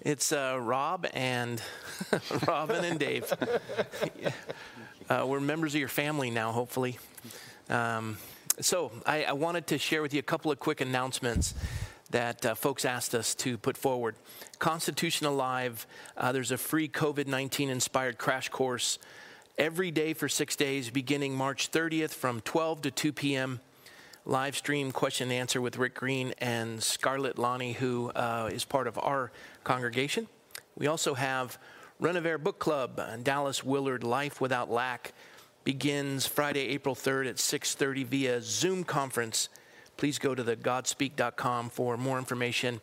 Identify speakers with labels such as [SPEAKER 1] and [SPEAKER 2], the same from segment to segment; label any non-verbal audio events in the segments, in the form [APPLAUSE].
[SPEAKER 1] It's uh, Rob and [LAUGHS] Robin and Dave. [LAUGHS] uh, we're members of your family now, hopefully. Um, so I, I, wanted to share with you a couple of quick announcements that uh, folks asked us to put forward. Constitution Alive, uh, there's a free COVID 19 inspired crash course every day for six days, beginning March 30th from 12 to 2 p.m live stream question and answer with Rick Green and Scarlett Lonnie, who uh, is part of our congregation. We also have Renovare Book Club, and Dallas Willard Life Without Lack begins Friday, April 3rd at 6:30 via Zoom conference. Please go to the godspeak.com for more information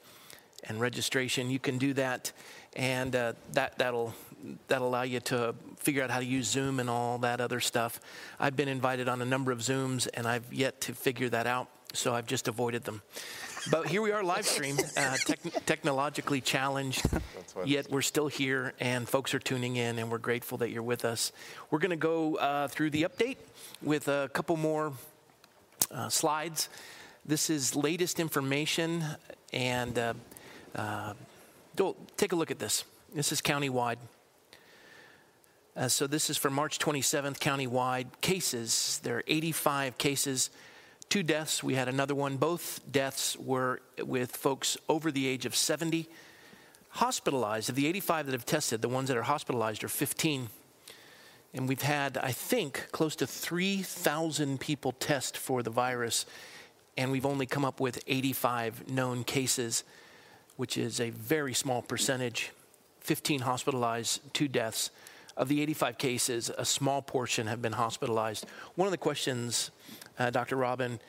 [SPEAKER 1] and registration. You can do that, and uh, that that'll that'll allow you to figure out how to use Zoom and all that other stuff. I've been invited on a number of Zooms, and I've yet to figure that out, so I've just avoided them. But here we are, live stream, uh, tech- technologically challenged, yet we're still here, and folks are tuning in, and we're grateful that you're with us. We're going to go uh, through the update with a couple more uh, slides. This is latest information, and uh, uh, take a look at this. This is countywide. Uh, so this is for March 27th, countywide cases. There are 85 cases, two deaths. We had another one. Both deaths were with folks over the age of 70. Hospitalized, of the 85 that have tested, the ones that are hospitalized are 15. And we've had, I think, close to 3,000 people test for the virus, and we've only come up with 85 known cases, which is a very small percentage. 15 hospitalized, two deaths. Of the 85 cases, a small portion have been hospitalized. One of the questions, uh, Dr. Robin,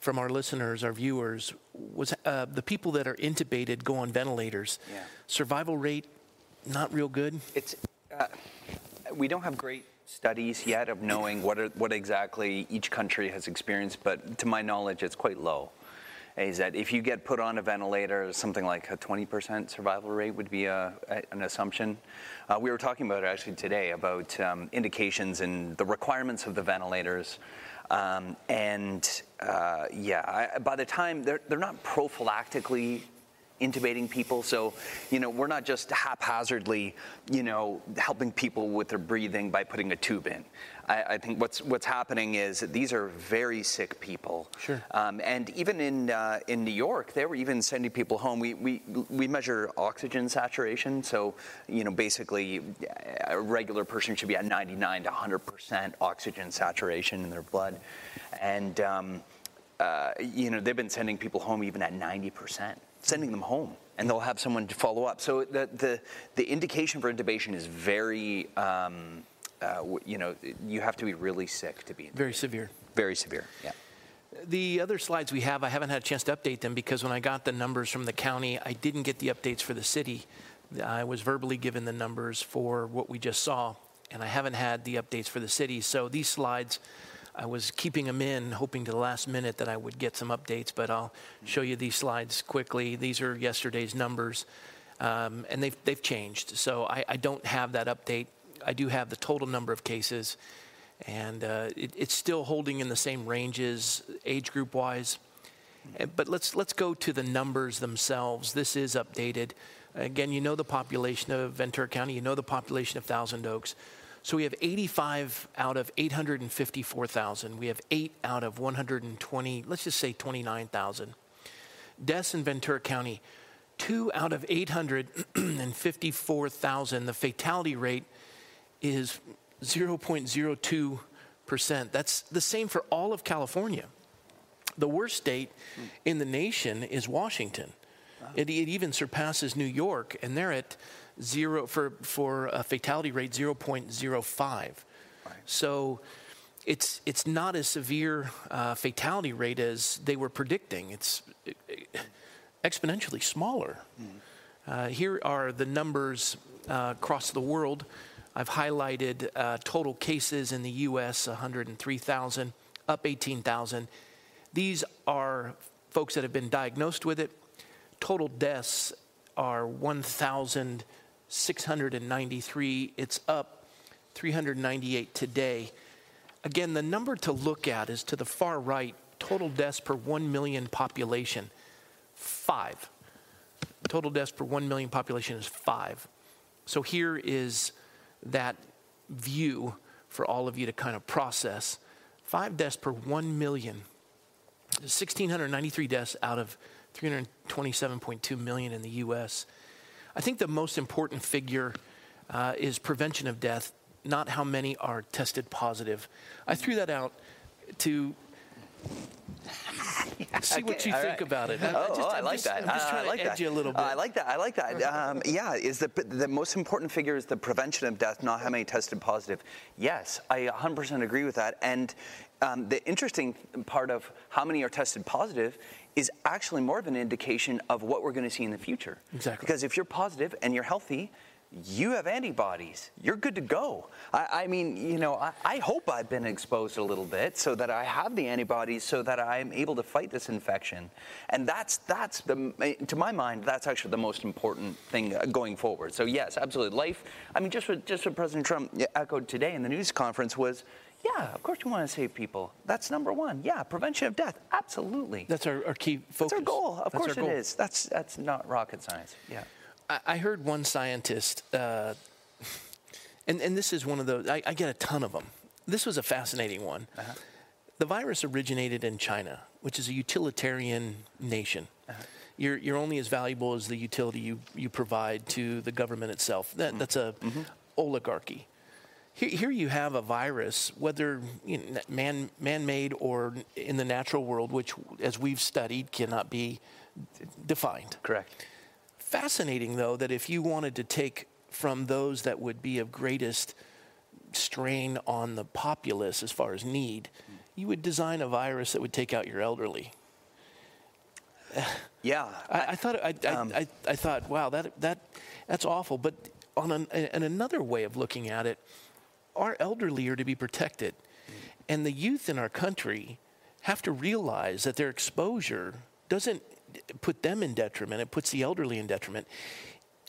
[SPEAKER 1] from our listeners, our viewers, was uh, the people that are intubated go on ventilators. Yeah. Survival rate, not real good.
[SPEAKER 2] It's uh, we don't have great studies yet of knowing what are, what exactly each country has experienced, but to my knowledge, it's quite low is that if you get put on a ventilator, something like a 20% survival rate would be a, an assumption. Uh, we were talking about it actually today about um, indications and the requirements of the ventilators. Um, and uh, yeah, I, by the time they're, they're not prophylactically intubating people. So, you know, we're not just haphazardly, you know, helping people with their breathing by putting a tube in. I, I think what's what's happening is these are very sick people.
[SPEAKER 1] Sure.
[SPEAKER 2] Um, and even in uh, in New York, they were even sending people home. We we we measure oxygen saturation. So, you know, basically, a regular person should be at 99 to 100 percent oxygen saturation in their blood, and um, uh, you know, they've been sending people home even at 90 percent sending them home and they'll have someone to follow up. So the, the, the indication for intubation is very, um, uh, you know, you have to be really sick to be intubated.
[SPEAKER 1] Very severe.
[SPEAKER 2] Very severe, yeah.
[SPEAKER 1] The other slides we have, I haven't had a chance to update them because when I got the numbers from the county, I didn't get the updates for the city. I was verbally given the numbers for what we just saw, and I haven't had the updates for the city. So these slides I was keeping them in, hoping to the last minute that I would get some updates, but I'll show you these slides quickly. These are yesterday's numbers, um, and they've, they've changed. So I, I, don't have that update. I do have the total number of cases, and uh, it, it's still holding in the same ranges, age group wise. Uh, but let's, let's go to the numbers themselves. This is updated. Again, you know the population of Ventura County, you know the population of Thousand Oaks. So we have 85 out of 854,000. We have 8 out of 120, let's just say 29,000. Deaths in Ventura County, 2 out of 854,000. The fatality rate is 0.02%. That's the same for all of California. The worst state hmm. in the nation is Washington. It, it even surpasses New York, and they're at zero for for a fatality rate 0.05. Right. So it's it's not a severe uh, fatality rate as they were predicting. It's exponentially smaller. Mm. Uh, here are the numbers uh, across the world. I've highlighted uh, total cases in the U.S. 103,000, up 18,000. These are folks that have been diagnosed with it. Total deaths are 1,000. 693. It's up 398 today. Again, the number to look at is to the far right total deaths per 1 million population. Five. Total deaths per 1 million population is five. So here is that view for all of you to kind of process. Five deaths per 1 million. 1,693 deaths out of 327.2 million in the US. I think the most important figure uh, is prevention of death, not how many are tested positive. I threw that out to [LAUGHS] see what
[SPEAKER 2] Okay,
[SPEAKER 1] you think
[SPEAKER 2] right.
[SPEAKER 1] about it. [LAUGHS]
[SPEAKER 2] Oh,
[SPEAKER 1] just-
[SPEAKER 2] oh, I like
[SPEAKER 1] just-
[SPEAKER 2] that.
[SPEAKER 1] I'm just
[SPEAKER 2] Uh, I like
[SPEAKER 1] to edge
[SPEAKER 2] that.
[SPEAKER 1] you a little bit.
[SPEAKER 2] Uh, I like that. I like that. Um, yeah, is the the most important figure is the prevention of death, not how many tested positive. Yes, I 100% agree with that. And um, the interesting part of how many are tested positive is actually more of an indication of what we're going to see in the future.
[SPEAKER 1] Exactly.
[SPEAKER 2] Because if you're positive and you're healthy, you have antibodies. You're good to go. I, I mean, you know, I, I hope I've been exposed a little bit so that I have the antibodies so that I'm able to fight this infection. And that's that's the to my mind that's actually the most important thing uh, going forward. So yes, absolutely. Life. I mean, just what just what President Trump echoed today in the news conference was. Yeah, of course you want to save people. That's number one. Yeah, prevention of death. Absolutely.
[SPEAKER 1] That's our, our key focus.
[SPEAKER 2] That's our goal. Of
[SPEAKER 1] That's
[SPEAKER 2] course it
[SPEAKER 1] goal.
[SPEAKER 2] is. That's that's not rocket science. Yeah.
[SPEAKER 1] I, I heard one scientist, uh, and, and this is one of those, I, I get a ton of them. This was a fascinating one.
[SPEAKER 2] Uh-huh.
[SPEAKER 1] The virus originated in China, which is a utilitarian nation.
[SPEAKER 2] Uh-huh.
[SPEAKER 1] You're, you're only as valuable as the utility you, you provide to the government itself. That,
[SPEAKER 2] Mm-hmm.
[SPEAKER 1] That's a oligarchy. Here, here you have a virus, whether you know, man, man-made or in the natural world, which, as we've studied, cannot be defined.
[SPEAKER 2] Correct.
[SPEAKER 1] Fascinating, though, that if you wanted to take from those that would be of greatest strain on the populace as far as need, you would design a virus that would take out your elderly.
[SPEAKER 2] Yeah.
[SPEAKER 1] I, I thought I, I,
[SPEAKER 2] Um,
[SPEAKER 1] I, I thought, wow, that that that's awful. But on an, an another way of looking at it, our elderly are to be protected, and the youth in our country have to realize that their exposure doesn't put them in detriment; it puts the elderly in detriment.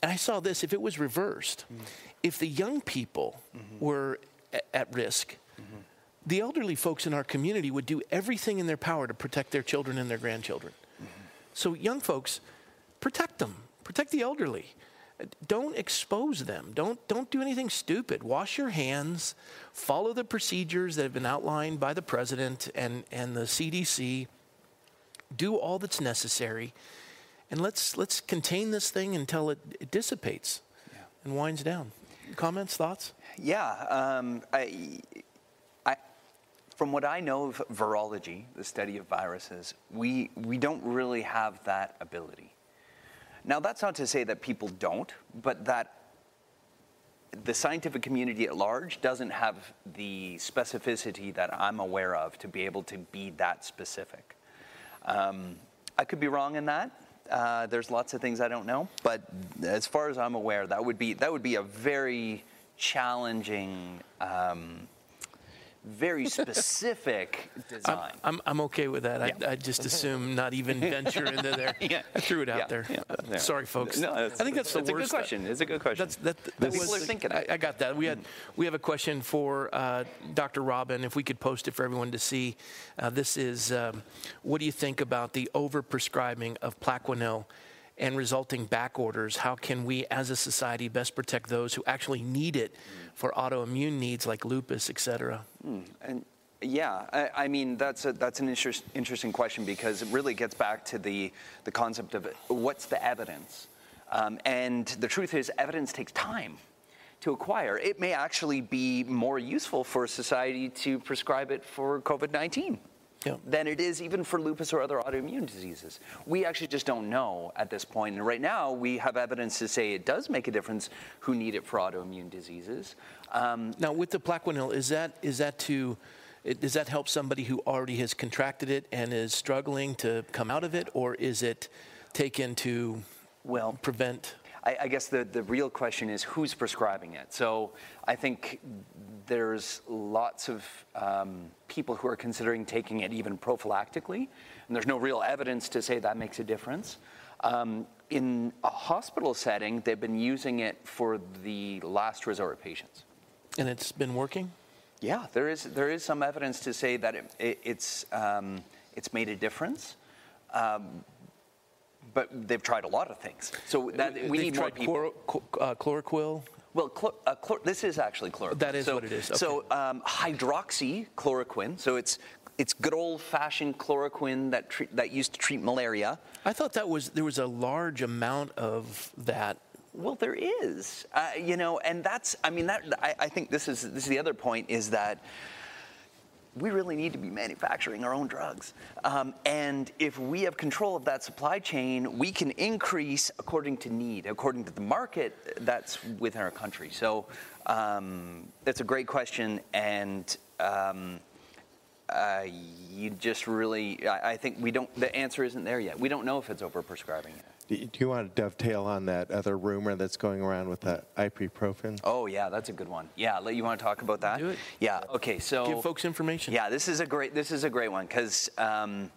[SPEAKER 1] And I saw this: if it was reversed, mm-hmm. if the young people mm-hmm. were a- at risk. Mm-hmm. The elderly folks in our community would do everything in their power to protect their children and their grandchildren. So, young folks, protect them, protect the elderly. Don't expose them. Don't, don't do anything stupid. Wash your hands, follow the procedures that have been outlined by the president and, and the CDC. Do all that's necessary, and let's, let's contain this thing until it, it dissipates and winds down. Comments, thoughts?
[SPEAKER 2] Yeah, um, I, I, from what I know of virology, the study of viruses, we, we don't really have that ability. Now, that's not to say that people don't, but that the scientific community at large doesn't have the specificity that I'm aware of to be able to be that specific. Um, I could be wrong in that. Uh, there's lots of things I don't know, but as far as I'm aware, that would be that would be a very challenging, um, very specific [LAUGHS] design.
[SPEAKER 1] I'm, I'm okay with that.
[SPEAKER 2] Yeah.
[SPEAKER 1] I, I just assume not even [LAUGHS] venture into there. [LAUGHS]
[SPEAKER 2] Yeah.
[SPEAKER 1] I threw it out
[SPEAKER 2] Yeah,
[SPEAKER 1] there.
[SPEAKER 2] yeah,
[SPEAKER 1] Uh,
[SPEAKER 2] yeah.
[SPEAKER 1] Sorry, folks.
[SPEAKER 2] No,
[SPEAKER 1] I think that's the
[SPEAKER 2] it's a good question. It's a good question.
[SPEAKER 1] That's, that, that
[SPEAKER 2] But
[SPEAKER 1] was,
[SPEAKER 2] people are thinking
[SPEAKER 1] I. I got that. We had we have a question for uh, Dr. Robin. If we could post it for everyone to see, uh, this is um, what do you think about the overprescribing of Plaquenil and resulting back orders? How can we, as a society, best protect those who actually need it for autoimmune needs like lupus, et cetera?
[SPEAKER 2] And yeah, I, I mean that's a, that's an interest, interesting question because it really gets back to the the concept of what's the evidence, um, and the truth is evidence takes time to acquire. It may actually be more useful for society to prescribe it for COVID nineteen.
[SPEAKER 1] Yeah.
[SPEAKER 2] Than it is even for lupus or other autoimmune diseases. We actually just don't know at this point. And right now, we have evidence to say it does make a difference who need it for autoimmune diseases. Um,
[SPEAKER 1] Now, with the Plaquenil, is that is that to it- does that help somebody who already has contracted it and is struggling to come out of it, or is it taken to
[SPEAKER 2] well,
[SPEAKER 1] prevent?
[SPEAKER 2] I, I guess the, the real question is who's prescribing it. So I think there's lots of um, people who are considering taking it even prophylactically, and there's no real evidence to say that makes a difference. Um, in a hospital setting, they've been using it for the last resort patients.
[SPEAKER 1] And it's been working.
[SPEAKER 2] Yeah, there is there is some evidence to say that it, it, it's um, it's made a difference, um, but they've tried a lot of things. So that we
[SPEAKER 1] They've
[SPEAKER 2] need more people.
[SPEAKER 1] chloro- chl- uh, chloroquil.
[SPEAKER 2] Well, chlor, uh, chlor, this is actually chloroquine.
[SPEAKER 1] That is
[SPEAKER 2] so,
[SPEAKER 1] what it is,
[SPEAKER 2] So um, hydroxychloroquine. So it's it's good old-fashioned chloroquine that treat, that used to treat malaria.
[SPEAKER 1] I thought that was there was a large amount of that.
[SPEAKER 2] Well, there is, uh, you know, and that's. I mean, that. I, I think this is this is the other point is that we really need to be manufacturing our own drugs. Um, and if we have control of that supply chain, we can increase according to need, according to the market that's within our country. So um, that's a great question. And um, uh, you just really, I, I think we don't, the answer isn't there yet. We don't know if it's overprescribing yet.
[SPEAKER 3] Do do you want to dovetail on that other rumor that's going around with the ibuprofen?
[SPEAKER 2] Oh, yeah, that's a good one. Yeah, you want to talk about that?
[SPEAKER 1] Do it.
[SPEAKER 2] Yeah, okay, so.
[SPEAKER 1] Give folks information.
[SPEAKER 2] Yeah, this is a great this is a great one because um,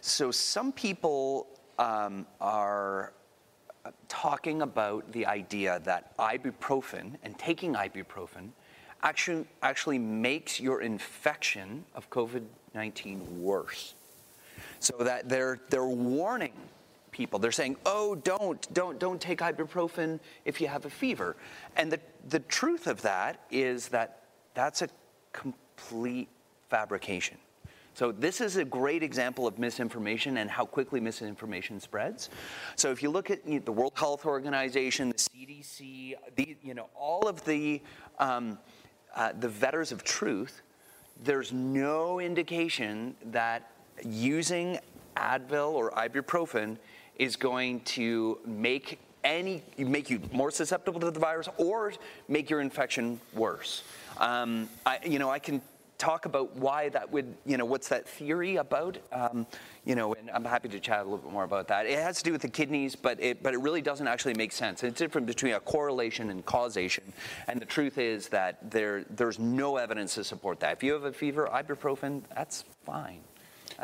[SPEAKER 2] so some people um, are uh, talking about the idea that ibuprofen and taking ibuprofen actually actually makes your infection of COVID nineteen worse. So that they're they're warning people. They're saying, "Oh, don't don't don't take ibuprofen if you have a fever." And the the truth of that is that that's a complete fabrication. So this is a great example of misinformation and how quickly misinformation spreads. So if you look at you know, the World Health Organization, the CDC, the, you know all of the um, uh, the vetters of truth, there's no indication that using Advil or ibuprofen is going to make any make you more susceptible to the virus or make your infection worse. Um, I, you know, I can talk about why that would, you know, what's that theory about? Um, you know, and I'm happy to chat a little bit more about that. It has to do with the kidneys, but it, but it really doesn't actually make sense. It's different between a correlation and causation. And the truth is that there, there's no evidence to support that. If you have a fever, ibuprofen, that's fine.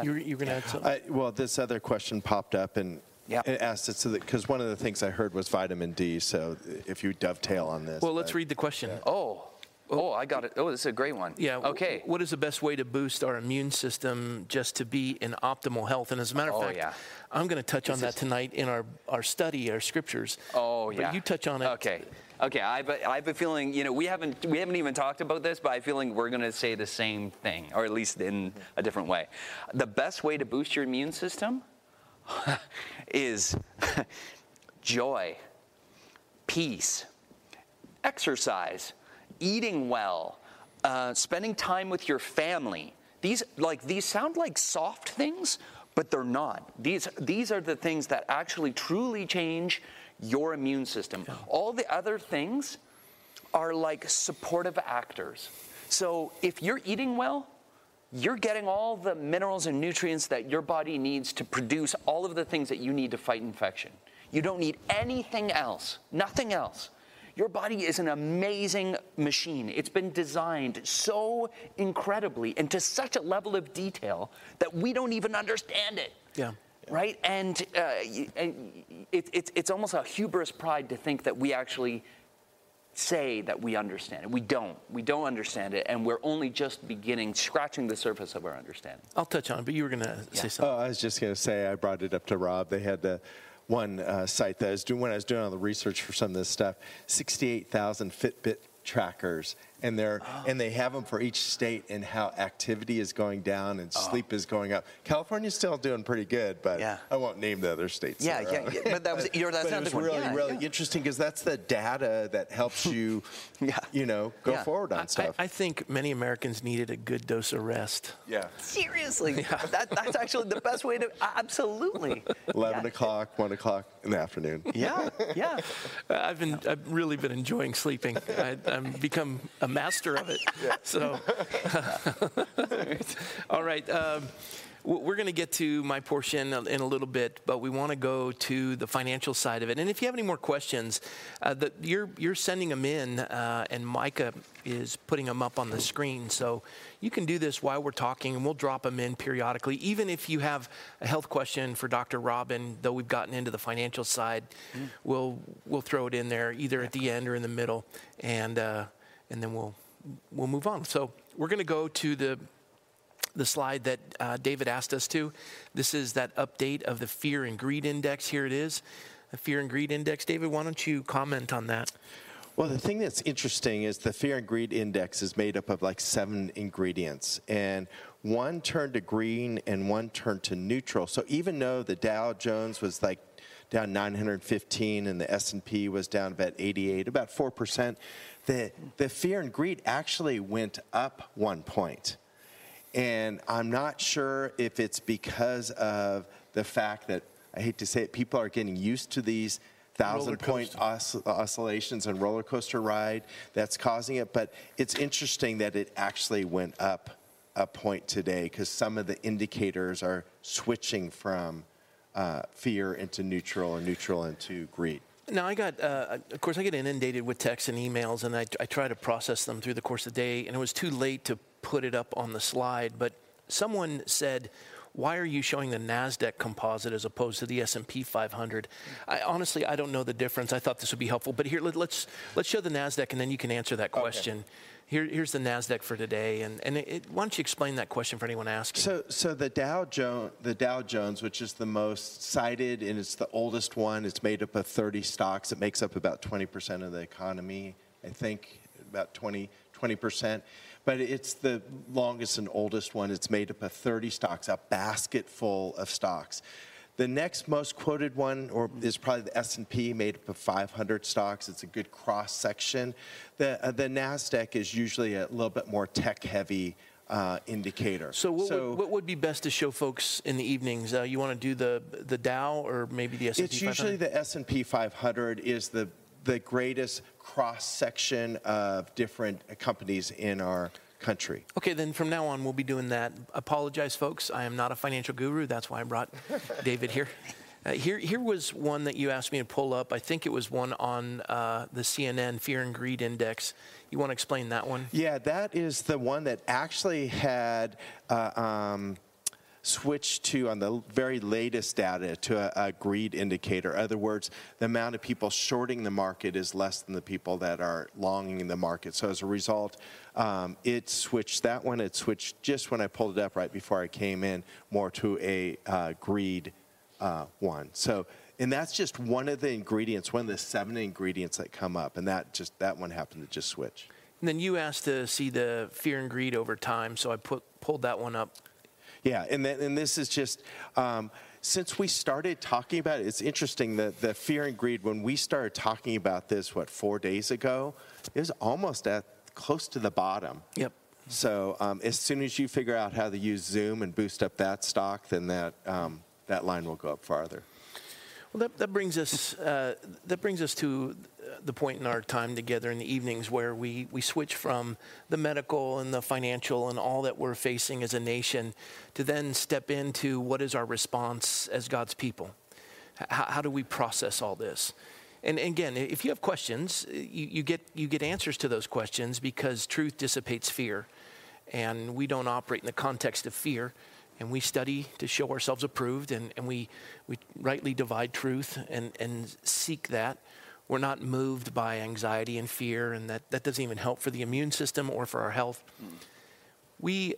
[SPEAKER 1] You're, you're going to add something.
[SPEAKER 3] I, well, this other question popped up and
[SPEAKER 2] Yeah.
[SPEAKER 3] it asked it so that because one of the things I heard was vitamin D. So if you dovetail on this,
[SPEAKER 1] well, let's
[SPEAKER 3] but-
[SPEAKER 1] read the question.
[SPEAKER 2] Oh, oh, I got it. Oh, this is a great one.
[SPEAKER 1] Yeah.
[SPEAKER 2] Okay.
[SPEAKER 1] What is the best way to boost our immune system just to be in optimal health? And as a matter of
[SPEAKER 2] Oh,
[SPEAKER 1] fact,
[SPEAKER 2] yeah.
[SPEAKER 1] I'm going to touch on
[SPEAKER 2] This
[SPEAKER 1] that
[SPEAKER 2] is-
[SPEAKER 1] tonight in our, our study, our scriptures.
[SPEAKER 2] Oh yeah.
[SPEAKER 1] But you touch on it.
[SPEAKER 2] Okay. Okay. I have, a, I have a feeling. You know, we haven't we haven't even talked about this, but I feel like we're going to say the same thing, or at least in a different way. The best way to boost your immune system [LAUGHS] is [LAUGHS] joy, peace, exercise, eating well, uh, spending time with your family. These like these sound like soft things, but they're not. These these are the things that actually truly change your immune system. All the other things are like supportive actors. So if you're eating well, you're getting all the minerals and nutrients that your body needs to produce all of the things that you need to fight infection. You don't need anything else, nothing else. Your body is an amazing machine. It's been designed so incredibly and to such a level of detail that we don't even understand it.
[SPEAKER 1] Yeah.
[SPEAKER 2] Right? And, uh, and it, it's it's almost a hubris pride to think that we actually say that we understand it. We don't. We don't understand it, and we're only just beginning, scratching the surface of our understanding.
[SPEAKER 1] I'll touch on it, but you were going to say something.
[SPEAKER 3] Oh, I was just going to say, I brought it up to Rob. They had the one uh, site that I was doing when I was doing all the research for some of this stuff. Sixty-eight thousand Fitbit trackers, and they're and they have them for each state and how activity is going down and oh. sleep is going up. California's still doing pretty good, but
[SPEAKER 2] Yeah.
[SPEAKER 3] I won't name the other states.
[SPEAKER 2] Yeah,
[SPEAKER 3] that are
[SPEAKER 2] yeah, yeah, but that was- you're- that's
[SPEAKER 3] but it was really,
[SPEAKER 2] Yeah,
[SPEAKER 3] really
[SPEAKER 2] yeah.
[SPEAKER 3] interesting because that's the data that helps [LAUGHS] you,
[SPEAKER 2] Yeah.
[SPEAKER 3] you know, go
[SPEAKER 2] Yeah.
[SPEAKER 3] forward on
[SPEAKER 1] I,
[SPEAKER 3] stuff.
[SPEAKER 1] I think many Americans needed a good dose of rest.
[SPEAKER 3] yeah.
[SPEAKER 2] Seriously, that, that's actually the best way to. Absolutely.
[SPEAKER 3] 11
[SPEAKER 2] Yeah.
[SPEAKER 3] o'clock, 1 o'clock in the afternoon.
[SPEAKER 2] Yeah, yeah. [LAUGHS]
[SPEAKER 1] I've been, I've really been enjoying sleeping. I, I've become a master of it. [LAUGHS] So, [LAUGHS] all right. Um, we're going to get to my portion in a little bit, but we want to go to the financial side of it. And if you have any more questions, uh, the, you're, you're sending them in, uh, and Micah is putting them up on the screen. So you can do this while we're talking, and we'll drop them in periodically. Even if you have a health question for Dr. Robin, though we've gotten into the financial side, we'll we'll throw it in there either at the end or in the middle, and uh, and then we'll we'll move on. So we're going to go to the the slide that uh, David asked us to. This is that update of the fear and greed index. Here it is, the fear and greed index. David, why don't you comment on that?
[SPEAKER 3] Well, the thing that's interesting is the fear and greed index is made up of like seven ingredients, and one turned to green and one turned to neutral. So even though the Dow Jones was like down 915 and the S&P was down about 88, about 4%, the, the fear and greed actually went up one point. And I'm not sure if it's because of the fact that, I hate to say it, people are getting used to these thousand point os- oscillations and roller coaster ride that's causing it. But it's interesting that it actually went up a point today because some of the indicators are switching from uh, fear into neutral and neutral into greed.
[SPEAKER 1] Now, I got, uh, of course, I get inundated with texts and emails, and I, I try to process them through the course of the day, and it was too late to put it up on the slide. But someone said, why are you showing the Nasdaq composite as opposed to the S&P 500? I, honestly, I don't know the difference. I thought this would be helpful, but here let, us let's, let's show the Nasdaq, and then you can answer that question. Okay. Here, here's the Nasdaq for today, and, and it, why don't you explain that question for anyone asking?
[SPEAKER 3] So, so the Dow Jones, the Dow Jones, which is the most cited and it's the oldest one, it's made up of 30 stocks. It makes up about 20% of the economy, I think, about 20 percent but it's the longest and oldest one. It's made up of 30 stocks, a basket full of stocks. The next most quoted one or is probably the S&P made up of 500 stocks. It's a good cross section. The, uh, the NASDAQ is usually a little bit more tech heavy uh, indicator.
[SPEAKER 1] So, what, so would, what, would, be best to show folks in the evenings? Uh, you want to do the the Dow or maybe the S&P
[SPEAKER 3] It's usually the S&P 500 is the the greatest cross section of different companies in our country.
[SPEAKER 1] Okay, then from now on, we'll be doing that. Apologize, folks. I am not a financial guru. That's why I brought [LAUGHS] David here. Uh, here, here was one that you asked me to pull up. I think it was one on uh, the CNN Fear and Greed Index. You want to explain that one?
[SPEAKER 3] Yeah, that is the one that actually had. Uh, um, switched to, on the very latest data, to a, a, greed indicator. In other words, the amount of people shorting the market is less than the people that are longing the market. So as a result, um, it switched that one. It switched just when I pulled it up right before I came in, more to a uh, greed uh, one. So and that's just one of the ingredients, one of the seven ingredients that come up, and that just that one happened to just switch.
[SPEAKER 1] And then you asked to see the fear and greed over time, so I put pulled that one up
[SPEAKER 3] yeah, and, then, and this is just, um, since we started talking about it, it's interesting that the fear and greed, when we started talking about this, what, four days ago, it was almost at close to the bottom.
[SPEAKER 1] Yep.
[SPEAKER 3] So um, as soon as you figure out how to use Zoom and boost up that stock, then that, um, that line will go up farther.
[SPEAKER 1] Well, that, that brings us uh, that brings us to the point in our time together in the evenings where we, we switch from the medical and the financial and all that we're facing as a nation to then step into what is our response as God's people. How, how do we process all this? And again, if you have questions, you, you, get, you get answers to those questions because truth dissipates fear. And we don't operate in the context of fear and we study to show ourselves approved and, and we, we rightly divide truth and, and seek that. We're not moved by anxiety and fear, and that, that doesn't even help for the immune system or for our health. We,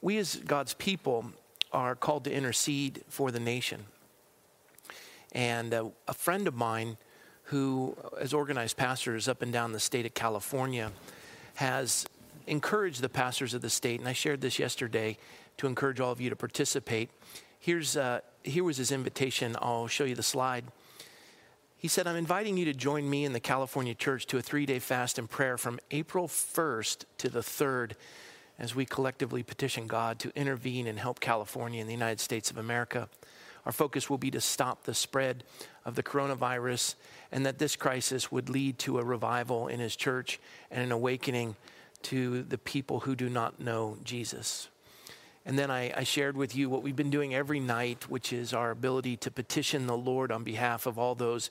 [SPEAKER 1] we, as God's people, are called to intercede for the nation. And uh, a friend of mine who has organized pastors up and down the state of California has encouraged the pastors of the state, and I shared this yesterday to encourage all of you to participate. Here's, uh, here was his invitation. I'll show you the slide. He said, I'm inviting you to join me in the California church to a three day fast and prayer from April 1st to the 3rd as we collectively petition God to intervene and help California and the United States of America. Our focus will be to stop the spread of the coronavirus and that this crisis would lead to a revival in his church and an awakening to the people who do not know Jesus. And then I, I, shared with you what we've been doing every night, which is our ability to petition the Lord on behalf of all those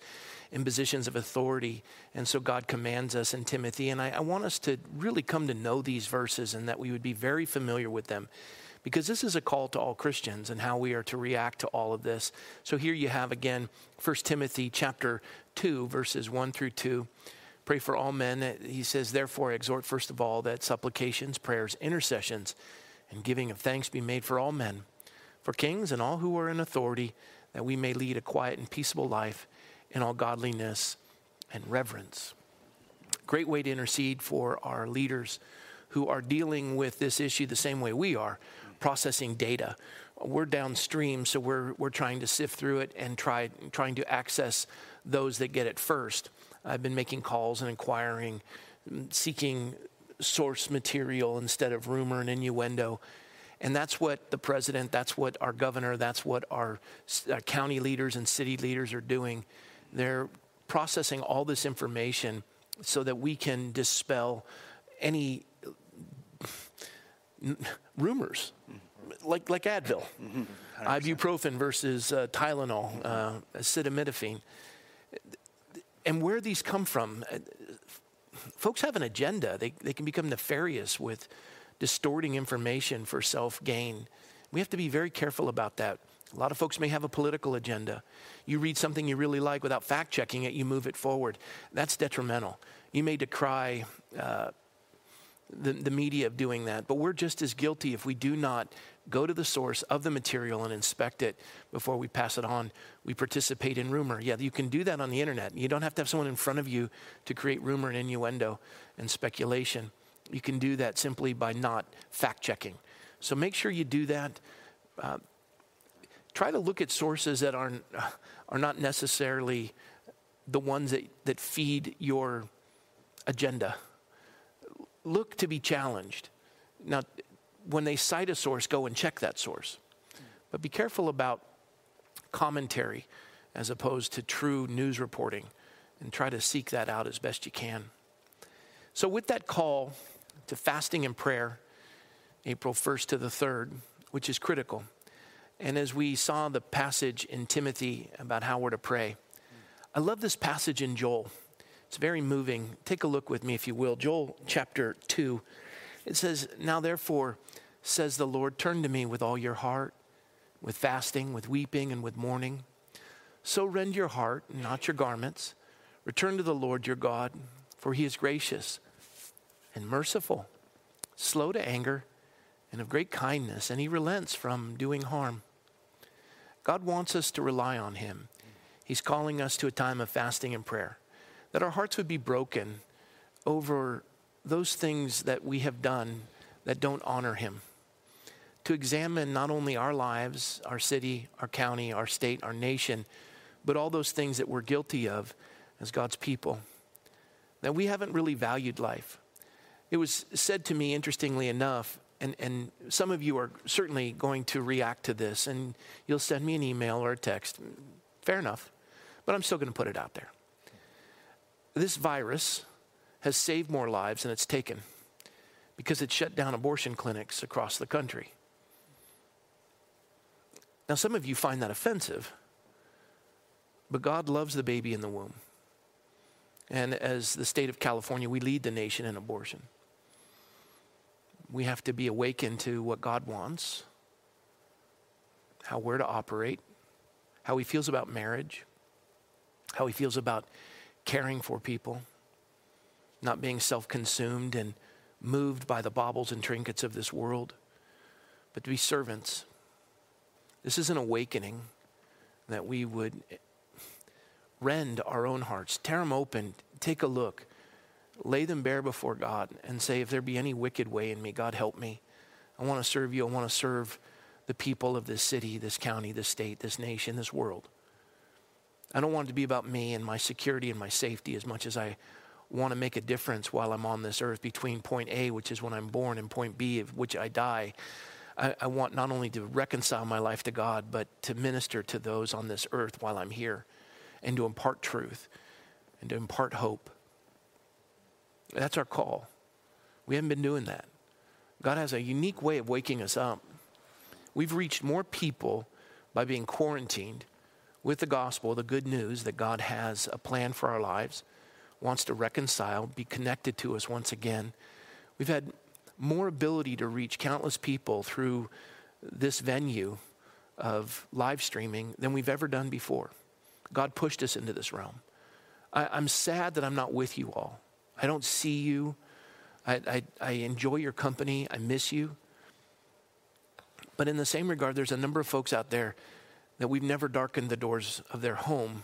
[SPEAKER 1] in positions of authority. And so God commands us in Timothy. And I, I want us to really come to know these verses and that we would be very familiar with them. Because this is a call to all Christians and how we are to react to all of this. So here you have again 1 Timothy chapter 2, verses 1 through 2 pray for all men. He says, therefore, exhort first of all that supplications, prayers, intercessions, and giving of thanks be made for all men, for kings and all who are in authority, that we may lead a quiet and peaceable life in all godliness and reverence. Great way to intercede for our leaders who are dealing with this issue the same way we are, processing data. We're downstream, so we're, we're trying to sift through it and try, trying to access those that get it first. I've been making calls and inquiring, seeking source material instead of rumor and innuendo. And that's what the president, that's what our governor, that's what our uh, county leaders and city leaders are doing. They're processing all this information so that we can dispel any rumors, like, like Advil, mm-hmm. ibuprofen versus uh, Tylenol, uh, acetaminophen. And where these come from, uh, folks have an agenda. They, they can become nefarious with distorting information for self gain. We have to be very careful about that. A lot of folks may have a political agenda. You read something you really like without fact checking it, you move it forward. That's detrimental. You may decry uh, the, the media of doing that, but we're just as guilty if we do not go to the source of the material and inspect it before we pass it on. We participate in rumor. Yeah, you can do that on the internet. You don't have to have someone in front of you to create rumor and innuendo and speculation. You can do that simply by not fact checking. So make sure you do that. Uh, try to look at sources that are, are not necessarily the ones that, that feed your agenda. Look to be challenged. Now, when they cite a source, go and check that source. But be careful about commentary as opposed to true news reporting and try to seek that out as best you can. So, with that call to fasting and prayer, April 1st to the 3rd, which is critical, and as we saw the passage in Timothy about how we're to pray, I love this passage in Joel. It's very moving. Take a look with me, if you will. Joel chapter 2. It says, Now therefore, says the Lord, turn to me with all your heart, with fasting, with weeping, and with mourning. So rend your heart, not your garments. Return to the Lord your God, for he is gracious and merciful, slow to anger, and of great kindness, and he relents from doing harm. God wants us to rely on him. He's calling us to a time of fasting and prayer, that our hearts would be broken over those things that we have done that don't honor him to examine not only our lives, our city, our county, our state, our nation, but all those things that we're guilty of as God's people. That we haven't really valued life. It was said to me, interestingly enough, and, and some of you are certainly going to react to this, and you'll send me an email or a text. Fair enough, but I'm still going to put it out there. This virus has saved more lives than it's taken because it shut down abortion clinics across the country. Now, some of you find that offensive, but God loves the baby in the womb. And as the state of California, we lead the nation in abortion. We have to be awakened to what God wants, how we're to operate, how He feels about marriage, how He feels about caring for people, not being self consumed and moved by the baubles and trinkets of this world, but to be servants this is an awakening that we would rend our own hearts, tear them open, take a look, lay them bare before God, and say, if there be any wicked way in me, God help me. I want to serve you. I want to serve the people of this city, this county, this state, this nation, this world. I don't want it to be about me and my security and my safety as much as I want to make a difference while I'm on this earth between point A, which is when I'm born, and point B, which I die. I, I want not only to reconcile my life to God, but to minister to those on this earth while I'm here and to impart truth and to impart hope. That's our call. We haven't been doing that. God has a unique way of waking us up. We've reached more people by being quarantined with the gospel, the good news that God has a plan for our lives, wants to reconcile, be connected to us once again. We've had more ability to reach countless people through this venue of live streaming than we've ever done before. God pushed us into this realm. I, am sad that I'm not with you all. I don't see you. I, I, I enjoy your company. I miss you. But in the same regard, there's a number of folks out there that we've never darkened the doors of their home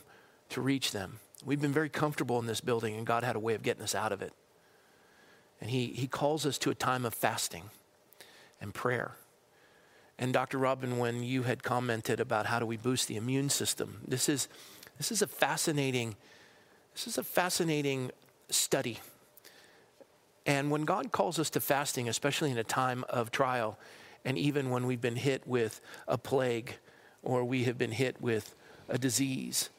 [SPEAKER 1] to reach them. We've been very comfortable in this building, and God had a way of getting us out of it. And He, he calls us to a time of fasting and prayer. And Dr. Robin, when you had commented about how do we boost the immune system, this is, this is a fascinating, this is a fascinating study. And when God calls us to fasting, especially in a time of trial, and even when we've been hit with a plague or we have been hit with a disease,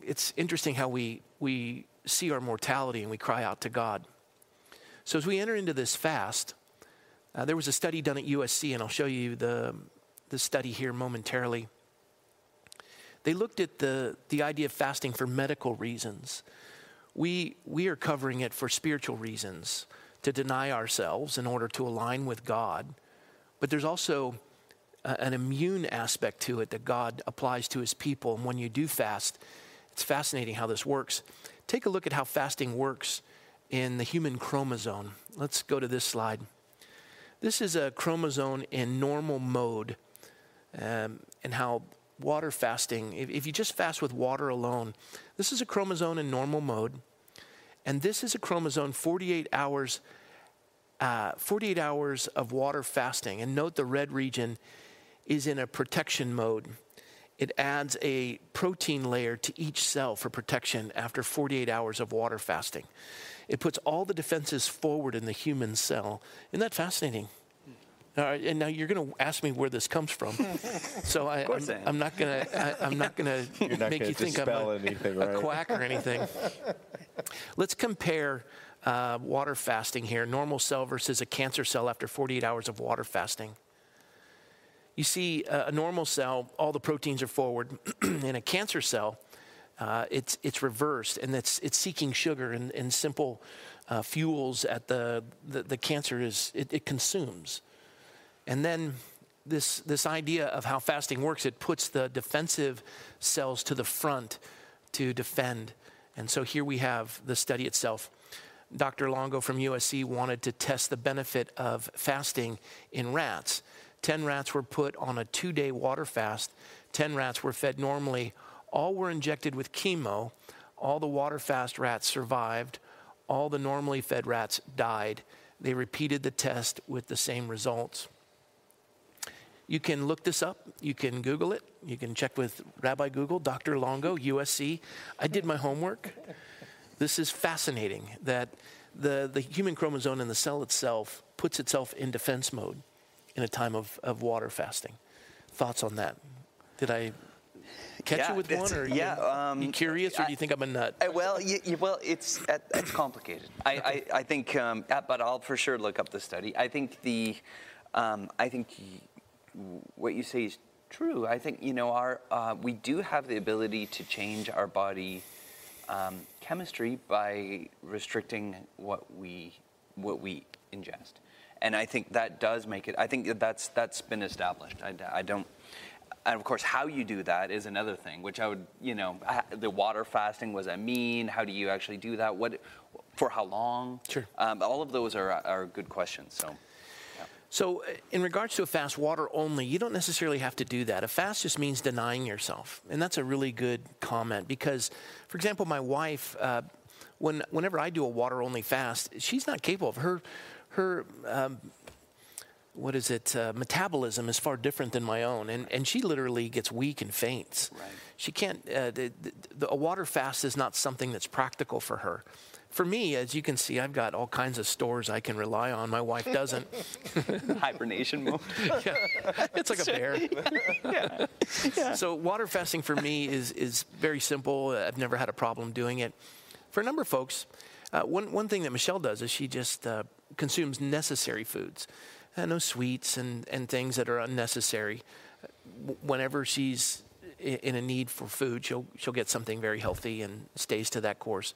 [SPEAKER 1] it's interesting how we, we see our mortality and we cry out to God. So as we enter into this fast, uh, there was a study done at USC, and I'll show you the, the study here momentarily. They looked at the, the idea of fasting for medical reasons. We, we are covering it for spiritual reasons, to deny ourselves in order to align with God. But there's also a, an immune aspect to it that God applies to his people. And when you do fast, it's fascinating how this works. Take a look at how fasting works in the human chromosome. Let's go to this slide. This is a chromosome in normal mode, um, and how water fasting, if, if you just fast with water alone, this is a chromosome in normal mode, and this is a chromosome 48 hours. Uh, 48 hours of water fasting. And note the red region is in a protection mode. It adds a protein layer to each cell for protection after 48 hours of water fasting. It puts all the defenses forward in the human cell. Isn't that fascinating? All right, and now you're going to ask me where this comes from. [LAUGHS] So I,
[SPEAKER 2] am.
[SPEAKER 1] Not going to. I'm not going [LAUGHS] to make you think I'm a,
[SPEAKER 3] anything,
[SPEAKER 1] a quack or anything. [LAUGHS] Let's compare uh, water fasting here: normal cell versus a cancer cell after 48 hours of water fasting. You see, uh, a normal cell, all the proteins are forward. [CLEARS THROAT] In a cancer cell, uh, it's, it's reversed and it's, it's seeking sugar and, and simple uh, fuels at the, the, the cancer is, it, it consumes. And then this, this idea of how fasting works, it puts the defensive cells to the front to defend. And so here we have the study itself. Dr. Longo from USC wanted to test the benefit of fasting in rats. 10 rats were put on a two day water fast, 10 rats were fed normally. All were injected with chemo. All the water fast rats survived. All the normally fed rats died. They repeated the test with the same results. You can look this up. You can Google it. You can check with Rabbi Google, Dr. Longo, USC. I did my homework. This is fascinating that the, the human chromosome in the cell itself puts itself in defense mode in a time of, of water fasting. Thoughts on that? Did I catch
[SPEAKER 2] Yeah,
[SPEAKER 1] you with one, or
[SPEAKER 2] yeah,
[SPEAKER 1] you,
[SPEAKER 2] um,
[SPEAKER 1] you curious, or do you think I'm a nut?
[SPEAKER 2] Uh, well, y y well, it's it's complicated. I, I, I think, um, but I'll for sure look up the study. I think the, um, I think what you say is true. I think you know our uh, we do have the ability to change our body um, chemistry by restricting what we what we ingest, and I think that does make it. I think that's that's been established. I, I don't. And of course, how you do that is another thing, which I would, you know, the water fasting. Was that mean? How do you actually do that? What, for how long?
[SPEAKER 1] Sure.
[SPEAKER 2] Um, all of those are are good questions. So.
[SPEAKER 1] So, uh, in regards to a fast, water only, you don't necessarily have to do that. A fast just means denying yourself. And that's a really good comment because, for example, my wife, uh, when, whenever I do a water only fast, she's not capable of her, her um, what is it, uh, metabolism is far different than my own. And, and she literally gets weak and faints.
[SPEAKER 2] Right.
[SPEAKER 1] She can't, uh, the, the, a water fast is not something that's practical for her. For me, as you can see, I've got all kinds of stores I can rely on. My wife doesn't. [LAUGHS] [LAUGHS]
[SPEAKER 2] hibernation mode.
[SPEAKER 1] Yeah, it's like a bear. [LAUGHS] Yeah. So water fasting for me is is very simple. I've never had a problem doing it. For a number of folks, uh, one one thing that Michelle does is she just uh, consumes necessary foods, uh, no sweets and and things that are unnecessary. Whenever she's in a need for food, she'll she'll get something very healthy and stays to that course.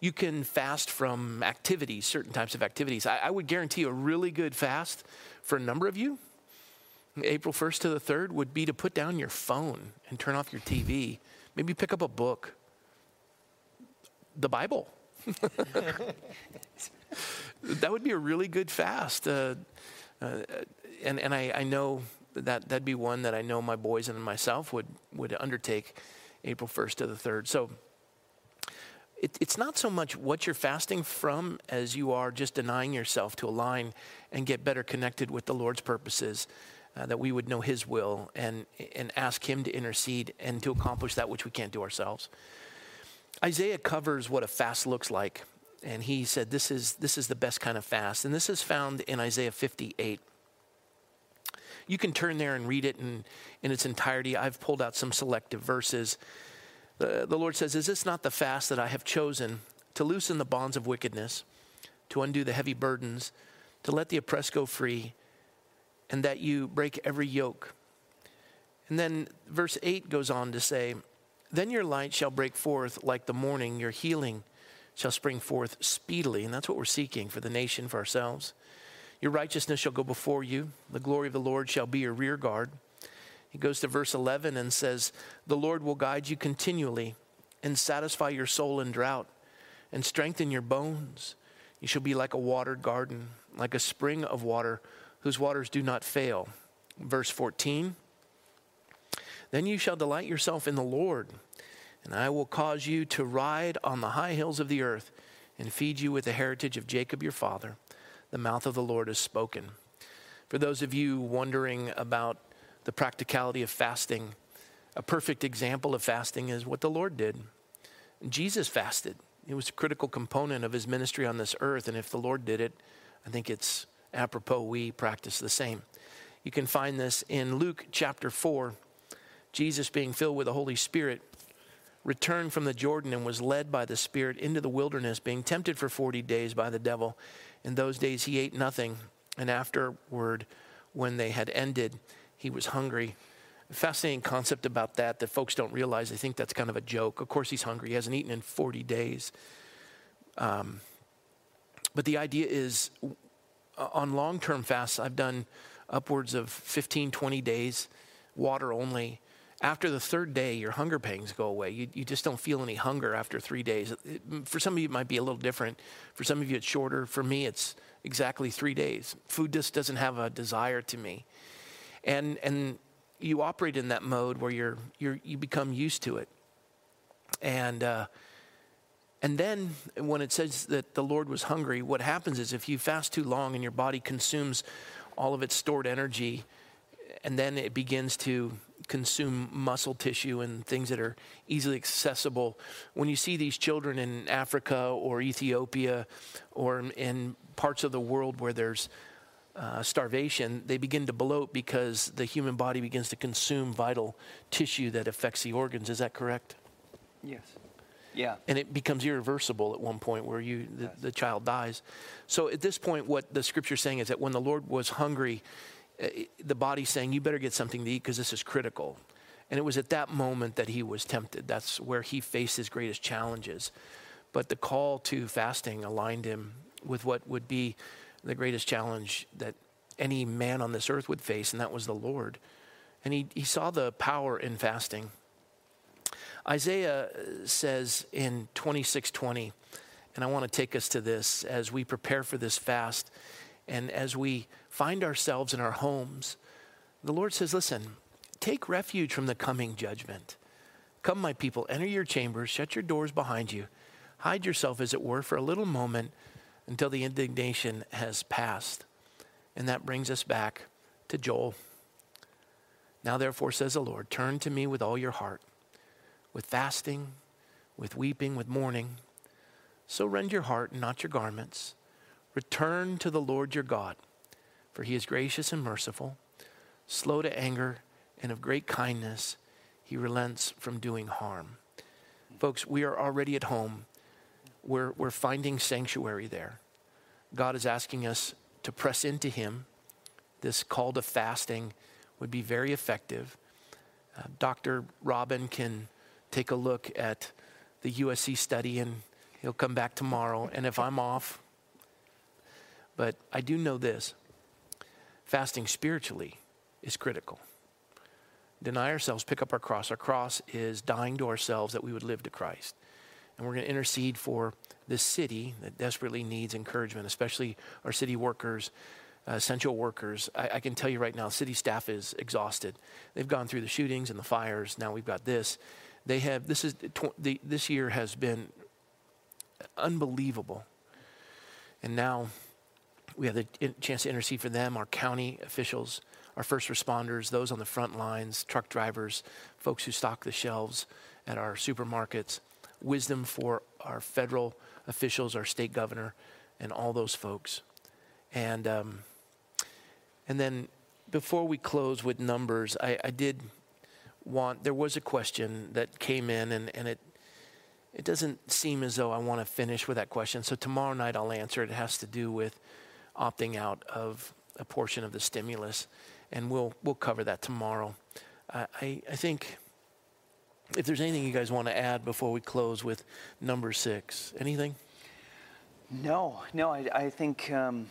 [SPEAKER 1] You can fast from activities, certain types of activities. I, I would guarantee a really good fast for a number of you April 1st to the 3rd would be to put down your phone and turn off your TV. Maybe pick up a book. The Bible. [LAUGHS] [LAUGHS] that would be a really good fast. Uh, uh, and, and I, I know that that'd be one that I know my boys and myself would, would undertake April 1st to the 3rd. So it, it's not so much what you're fasting from as you are just denying yourself to align and get better connected with the Lord's purposes, uh, that we would know His will and, and ask Him to intercede and to accomplish that which we can't do ourselves. Isaiah covers what a fast looks like, and he said this is, this is the best kind of fast. And this is found in Isaiah 58. You can turn there and read it in, in its entirety. I've pulled out some selective verses. The, the Lord says, Is this not the fast that I have chosen to loosen the bonds of wickedness, to undo the heavy burdens, to let the oppressed go free, and that you break every yoke? And then verse 8 goes on to say, Then your light shall break forth like the morning, your healing shall spring forth speedily. And that's what we're seeking for the nation, for ourselves. Your righteousness shall go before you, the glory of the Lord shall be your rear guard. He goes to verse 11 and says, The Lord will guide you continually and satisfy your soul in drought and strengthen your bones. You shall be like a watered garden, like a spring of water whose waters do not fail. Verse 14 Then you shall delight yourself in the Lord, and I will cause you to ride on the high hills of the earth and feed you with the heritage of Jacob your father the mouth of the Lord has spoken. For those of you wondering about the practicality of fasting, a perfect example of fasting is what the Lord did. Jesus fasted. It was a critical component of his ministry on this earth, and if the Lord did it, I think it's apropos we practice the same. You can find this in Luke chapter 4. Jesus, being filled with the Holy Spirit, returned from the Jordan and was led by the Spirit into the wilderness, being tempted for 40 days by the devil. In those days he ate nothing, and afterward, when they had ended, he was hungry. Fascinating concept about that that folks don't realize. They think that's kind of a joke. Of course, he's hungry. He hasn't eaten in 40 days. Um, but the idea is on long term fasts, I've done upwards of 15, 20 days, water only after the third day, your hunger pangs go away. You, you just don't feel any hunger after three days. It, for some of you, it might be a little different. For some of you, it's shorter. For me, it's exactly three days. Food just doesn't have a desire to me. And, and you operate in that mode where you're, you're, you become used to it. And, uh, and then when it says that the Lord was hungry, what happens is if you fast too long and your body consumes all of its stored energy, and then it begins to consume muscle tissue and things that are easily accessible. When you see these children in Africa or Ethiopia or in parts of the world where there's uh, starvation, they begin to bloat because the human body begins to consume vital tissue that affects the organs. Is that correct?
[SPEAKER 2] Yes. Yeah.
[SPEAKER 1] And it becomes irreversible at one point where you the, yes. the child dies. So at this point, what the scripture is saying is that when the Lord was hungry, Uh, the body saying, You better get something to eat because this is critical. And it was at that moment that he was tempted. That's where he faced his greatest challenges. But the call to fasting aligned him with what would be the greatest challenge that any man on this earth would face, and that was the Lord. And he, he saw the power in fasting. Isaiah uh, says in 26:20, and I want to take us to this as we prepare for this fast and as we find ourselves in our homes, the Lord says, Listen, take refuge from the coming judgment. Come, my people, enter your chambers, shut your doors behind you, hide yourself, as it were, for a little moment until the indignation has passed. And that brings us back to Joel. Now, therefore, says the Lord, turn to me with all your heart, with fasting, with weeping, with mourning. So rend your heart and not your garments. Return to the Lord your God for he is gracious and merciful, slow to anger, and of great kindness. He relents from doing harm. Folks, we are already at home. We're, we're finding sanctuary there. God is asking us to press into Him. This call to fasting would be very effective. Uh, Dr. Robin can take a look at the USC study and he'll come back tomorrow. And if I'm off, but I do know this fasting spiritually is critical. Deny ourselves, pick up our cross. Our cross is dying to ourselves that we would live to Christ. And we're going to intercede for this city that desperately needs encouragement, especially our city workers. Uh, essential workers. I, I, can tell you right now, city staff is exhausted. They've gone through the shootings and the fires. Now we've got this. They have this is this year has been unbelievable, and now we have the chance to intercede for them. Our county officials, our first responders, those on the front lines, truck drivers, folks who stock the shelves at our supermarkets. Wisdom for our federal officials, our state governor, and all those folks. And um, and then before we close with numbers, I, I did want, there was a question that came in, and, and it, it doesn't seem as though I want to finish with that question. So tomorrow night I'll answer it. It has to do with opting out of a portion of the stimulus, and we'll, we'll cover that tomorrow. I, I, I think if there's anything you guys want to add before we close with number six, anything?
[SPEAKER 2] No, no, I, I think, um,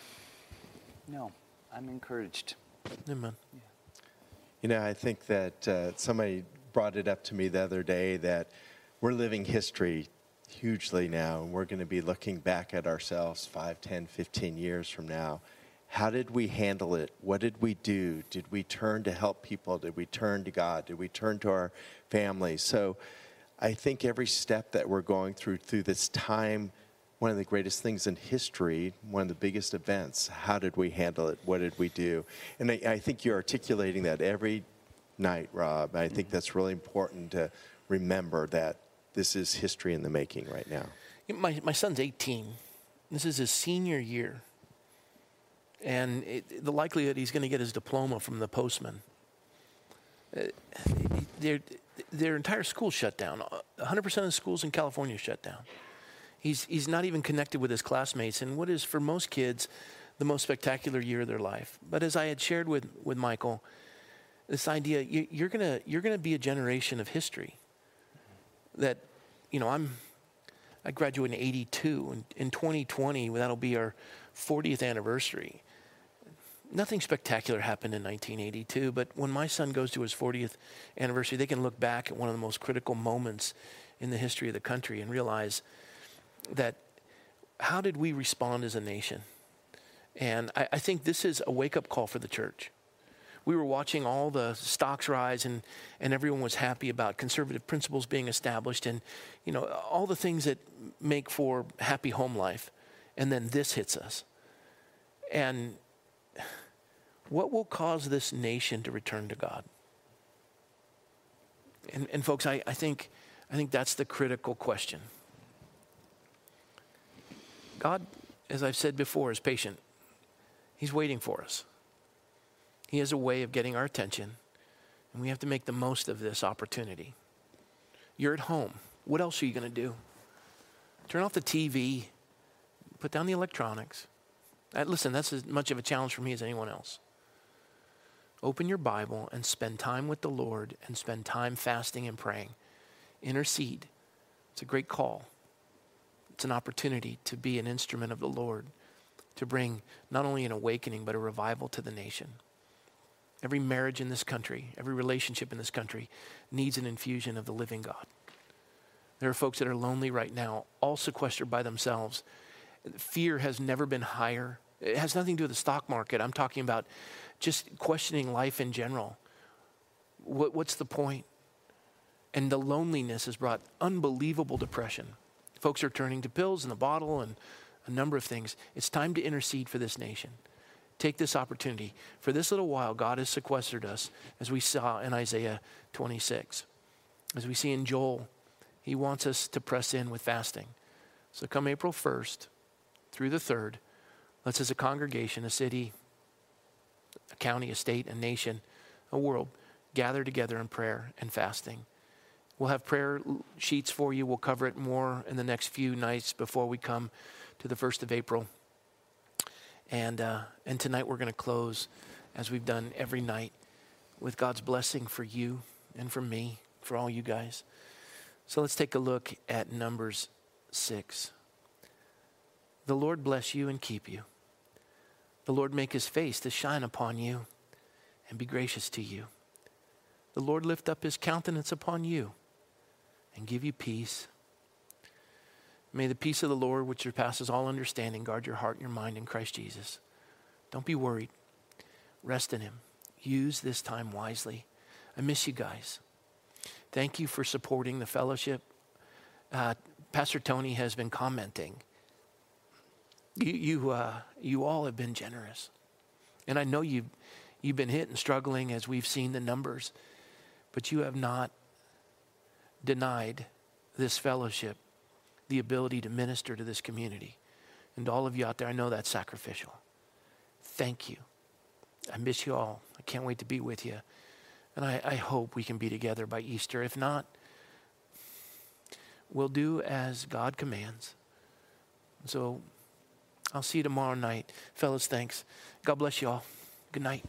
[SPEAKER 2] no. I'm encouraged.
[SPEAKER 1] Amen. Yeah.
[SPEAKER 3] You know, I think that uh, somebody brought it up to me the other day that we're living history hugely now, and we're going to be looking back at ourselves 5, 10, 15 years from now. How did we handle it? What did we do? Did we turn to help people? Did we turn to God? Did we turn to our families? So I think every step that we're going through through this time one of the greatest things in history, one of the biggest events. How did we handle it? What did we do? And I, I think you're articulating that every night, Rob. I think mm-hmm. that's really important to remember that this is history in the making right now.
[SPEAKER 1] My, my son's 18. This is his senior year. And it, the likelihood he's going to get his diploma from the postman. Uh, their, their entire school shut down. 100% of the schools in California shut down. He's, he's not even connected with his classmates in what is, for most kids, the most spectacular year of their life. But as I had shared with, with Michael, this idea you, you're going you're gonna be a generation of history. That, you know, I'm, I graduated in 82. And in 2020, that'll be our 40th anniversary. Nothing spectacular happened in 1982, but when my son goes to his 40th anniversary, they can look back at one of the most critical moments in the history of the country and realize that how did we respond as a nation? And I, I think this is a wake up call for the church. We were watching all the stocks rise and, and everyone was happy about conservative principles being established and you know all the things that make for happy home life. And then this hits us. And what will cause this nation to return to God? And, and folks, I, I, think, I think that's the critical question. God, as I've said before, is patient. He's waiting for us. He has a way of getting our attention, and we have to make the most of this opportunity. You're at home. What else are you going to do? Turn off the TV, put down the electronics. Uh, listen, that's as much of a challenge for me as anyone else. Open your Bible and spend time with the Lord and spend time fasting and praying. Intercede. It's a great call. It's an opportunity to be an instrument of the Lord, to bring not only an awakening, but a revival to the nation. Every marriage in this country, every relationship in this country needs an infusion of the living God. There are folks that are lonely right now, all sequestered by themselves. Fear has never been higher. It has nothing to do with the stock market. I'm talking about just questioning life in general. What, what's the point? And the loneliness has brought unbelievable depression. Folks are turning to pills and the bottle and a number of things. It's time to intercede for this nation. Take this opportunity. For this little while, God has sequestered us, as we saw in Isaiah 26. As we see in Joel, He wants us to press in with fasting. So come April 1st through the 3rd, let's as a congregation, a city, a county, a state, a nation, a world, gather together in prayer and fasting We'll have prayer sheets for you. We'll cover it more in the next few nights before we come to the 1st of April. And, uh, and tonight we're going to close, as we've done every night, with God's blessing for you and for me, for all you guys. So let's take a look at Numbers 6. The Lord bless you and keep you. The Lord make his face to shine upon you and be gracious to you. The Lord lift up his countenance upon you and give you peace. May the peace of the Lord, which surpasses all understanding, guard your heart and your mind in Christ Jesus. Don't be worried. Rest in Him. Use this time wisely. I miss you guys. Thank you for supporting the fellowship. Uh, Pastor Tony has been commenting. You, you, uh, you all have been generous. And I know you've, you've been hit and struggling as we've seen the numbers, but you have not denied this fellowship the ability to minister to this community. And all of you out there, I know that's sacrificial. Thank you. I miss you all. I can't wait to be with you. And I, I hope we can be together by Easter. If not, we'll do as God commands. So I'll see you tomorrow night. Fellas, thanks. God bless you all. Good night.